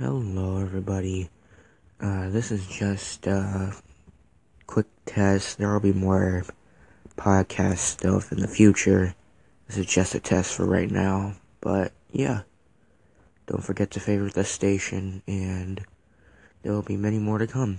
Hello, everybody. Uh, this is just a quick test. There will be more podcast stuff in the future. This is just a test for right now. But yeah, don't forget to favorite the station, and there will be many more to come.